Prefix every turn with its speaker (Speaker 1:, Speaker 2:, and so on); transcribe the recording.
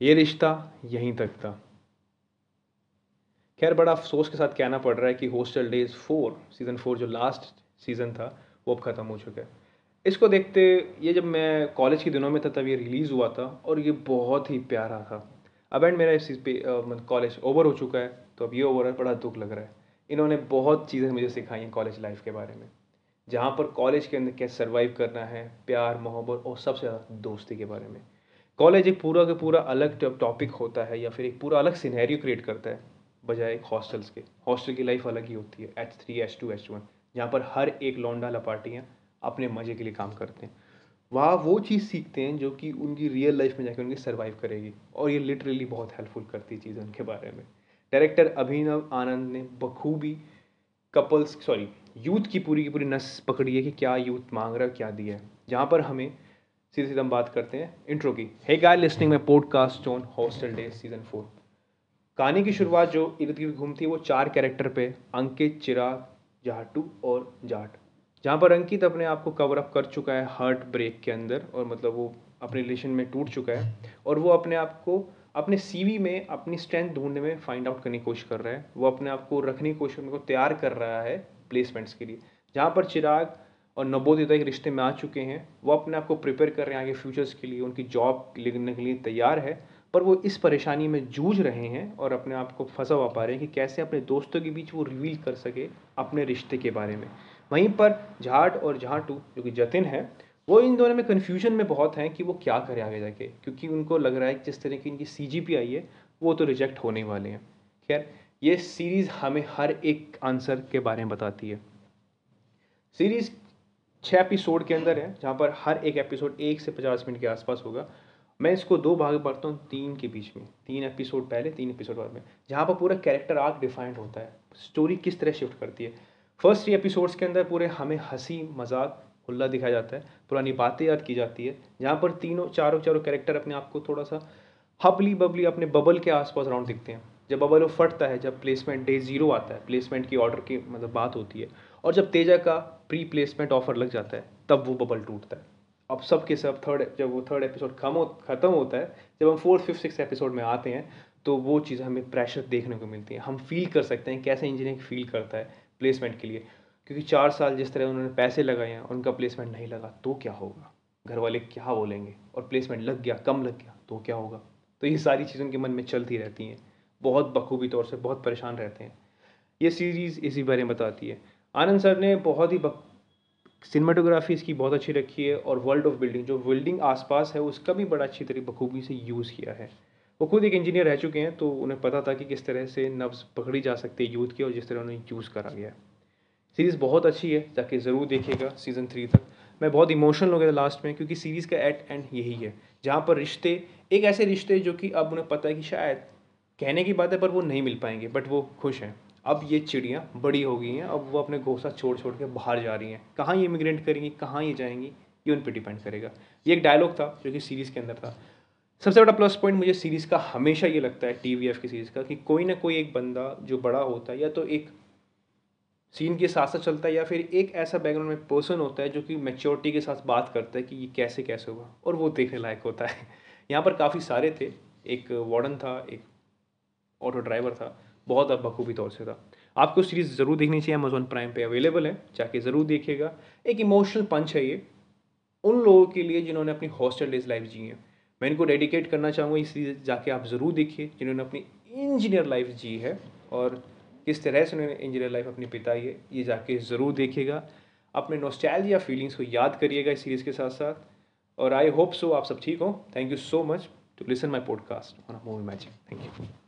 Speaker 1: ये रिश्ता यहीं तक था। खैर, बड़ा अफसोस के साथ कहना पड़ रहा है कि hostel days four season four जो लास्ट सीज़न था, वो अब ख़त्म हो चुका है। इसको देखते, ये जब मैं कॉलेज के दिनों में था, तब ये रिलीज़ हुआ था और ये बहुत ही प्यारा था। अब एंड मेरा इस चीज़ पे कॉलेज ओवर हो चुका है तो अब ये ओवर है, बड़ा दुख लग रहा है। इन्होंने बहुत चीज़ें मुझे सिखाई हैं कॉलेज लाइफ के बारे में, जहाँ पर कॉलेज के अंदर कैसे सर्वाइव करना है, प्यार, मोहब्बत और सबसे ज़्यादा दोस्ती के बारे में। कॉलेज एक पूरा का पूरा अलग टॉपिक होता है या फिर एक पूरा अलग सिनेरियो क्रिएट करता है, बजाय एक हॉस्टल्स के। हॉस्टल की लाइफ अलग ही होती है H three H two H one जहाँ पर हर एक लौंडा लपाटियाँ अपने मज़े के लिए काम करते हैं। वहाँ वो चीज़ सीखते हैं जो कि उनकी रियल लाइफ में जाकर उनकी सर्वाइव करेगी, और ये लिटरली बहुत हेल्पफुल करती है चीज़ उनके बारे में। डायरेक्टर अभिनव आनंद ने बखूबी कपल्स सॉरी यूथ की पूरी की पूरी नस पकड़ी है कि क्या यूथ मांग रहा क्या दिया है। जहाँ पर हमें सीधे सीधे हम बात करते हैं इंट्रो की। हे गाय लिस्निंग में podcast on hostel day season four कहानी की शुरुआत जो इर्द गिर्द घूमती है वो चार कैरेक्टर पे, अंकित, चिराग, जाटू और जाट। जहाँ पर अंकित अपने आप को कवर अप कर चुका है हार्ट ब्रेक के अंदर और मतलब वो अपने रिलेशन में टूट चुका है और वो अपने आप को, अपने सीवी में, अपनी स्ट्रेंथ ढूँढने में फाइंड आउट करने की कोशिश कर रहा है। वो अपने आप को रखने की कोशिश को तैयार कर रहा है प्लेसमेंट्स के लिए। जहाँ पर चिराग और नवोदिता एक रिश्ते में आ चुके हैं, वो अपने आप को प्रिपेयर कर रहे हैं आगे फ्यूचर्स के लिए, उनकी जॉब लेने के लिए तैयार है, पर वो इस परेशानी में जूझ रहे हैं और अपने आप को फंसा हुआ पा रहे हैं कि कैसे अपने दोस्तों के बीच वो रिवील कर सके अपने रिश्ते के बारे में। वहीं पर झाट और झाटू, जो कि जतिन है, वो इन दोनों में कन्फ्यूज़न में बहुत हैं कि वो क्या करें आगे जाके, क्योंकि उनको लग रहा है कि जिस तरह की इनकी सी आई है, वो तो रिजेक्ट होने वाले हैं। खैर, ये सीरीज़ हमें हर एक आंसर के बारे में बताती है। सीरीज़ छः एपिसोड के अंदर है, जहाँ पर हर एक एपिसोड एक से पचास मिनट के आसपास होगा। मैं इसको दो भाग बांटता हूँ, तीन के बीच में। तीन एपिसोड पहले, तीन एपिसोड बाद में। जहाँ पर पूरा कैरेक्टर आर्क डिफाइंड होता है। स्टोरी किस तरह शिफ्ट करती है। फ़र्स्ट थ्री एपिसोड्स के अंदर पूरे हमें हँसी, मज़ाक खुल्ला दिखाया जाता है। पुरानी बातें याद की जाती है। जहाँ पर तीनों, चारों चारों कैरेक्टर अपने आप को थोड़ा सा हबली बबली अपने बबल के आसपास राउंड दिखते हैं। जब बबल वो फटता है, जब प्लेसमेंट डे ज़ीरो आता है प्लेसमेंट की ऑर्डर की मतलब बात होती है और जब तेजा का प्री प्लेसमेंट ऑफ़र लग जाता है, तब वो बबल टूटता है। अब सब के सब थर्ड जब वो थर्ड एपिसोड खम हो, ख़त्म होता है, जब हम फोर्थ फिफ्थ सिक्स एपिसोड में आते हैं तो वो चीज़ हमें प्रेशर देखने को मिलती है। हम फील कर सकते हैं कैसे इंजीनियरिंग फील करता है प्लेसमेंट के लिए। क्योंकि चार साल जिस तरह उन्होंने पैसे लगाए हैं, उनका प्लेसमेंट नहीं लगा तो क्या होगा? घर वाले क्या बोलेंगे? और प्लेसमेंट लग गया, कम लग गया तो क्या होगा? तो ये सारी चीज़ें उनके मन में चलती रहती हैं। बहुत बखूबी तौर से बहुत परेशान रहते हैं। ये सीरीज़ इसी बारे में बताती है। आनंद सर ने बहुत ही बक सिनेमाटोग्राफी इसकी बहुत अच्छी रखी है और वर्ल्ड ऑफ़ बिल्डिंग जो बिल्डिंग आसपास है, उसका भी बड़ा अच्छी तरीके बखूबी से यूज़ किया है। वो खुद एक इंजीनियर रह चुके हैं तो उन्हें पता था कि किस तरह से नब्स पकड़ी जा सकती है यूथ की और जिस तरह उन्हें यूज़ करा गया सीरीज़ बहुत अच्छी है, जाके ज़रूर देखिएगा सीज़न थ्री तक। मैं बहुत इमोशनल हो गया था लास्ट में, क्योंकि सीरीज़ का एट एंड यही है, जहाँ पर रिश्ते एक ऐसे रिश्ते जो कि अब उन्हें पता है कि शायद कहने की बात है, पर वो नहीं मिल पाएँगे बट वो खुश हैं। अब ये चिड़ियाँ बड़ी हो गई हैं, अब वो अपने घोंसा छोड़ छोड़ के बाहर जा रही हैं। कहाँ ये इमिग्रेंट करेंगी, कहाँ ये जाएँगी, ये उन पर डिपेंड करेगा। ये एक डायलॉग था जो कि सीरीज़ के अंदर था। सबसे बड़ा प्लस पॉइंट मुझे सीरीज़ का हमेशा ये लगता है टीवीएफ की सीरीज़ का, कि कोई ना कोई एक बंदा जो बड़ा होता है, या तो एक सीन के साथ साथ चलता है, या फिर एक ऐसा बैकग्राउंड में पर्सन होता है जो कि मेच्योरिटी के साथ बात करता है कि ये कैसे कैसे होगा, और वो देखने लायक होता है। यहाँ पर काफ़ी सारे थे। एक वार्डन था, एक ऑटो ड्राइवर था। बहुत अब बखूबी तौर से था। आपको सीरीज़ ज़रूर देखनी चाहिए अमेजोन प्राइम पे अवेलेबल है, जाके ज़रूर देखिएगा। एक इमोशनल पंच है ये, उन लोगों के लिए जिन्होंने अपनी हॉस्टल डेज़ लाइफ जी है। मैं इनको डेडिकेट करना चाहूँगा, इस सीरीज़ जाके आप ज़रूर देखिए, जिन्होंने अपनी इंजीनियर लाइफ जी है, और किस तरह से उन्होंने इंजीनियर लाइफ अपनी बिताई है, ये जाके ज़रूर देखिएगा। अपने नोस्टैल्जिया फीलिंग्स को याद करिएगा इस सीरीज़ के साथ साथ और आई होप सो आप सब ठीक हो। Thank you so much to listen my podcast on movie magic thank you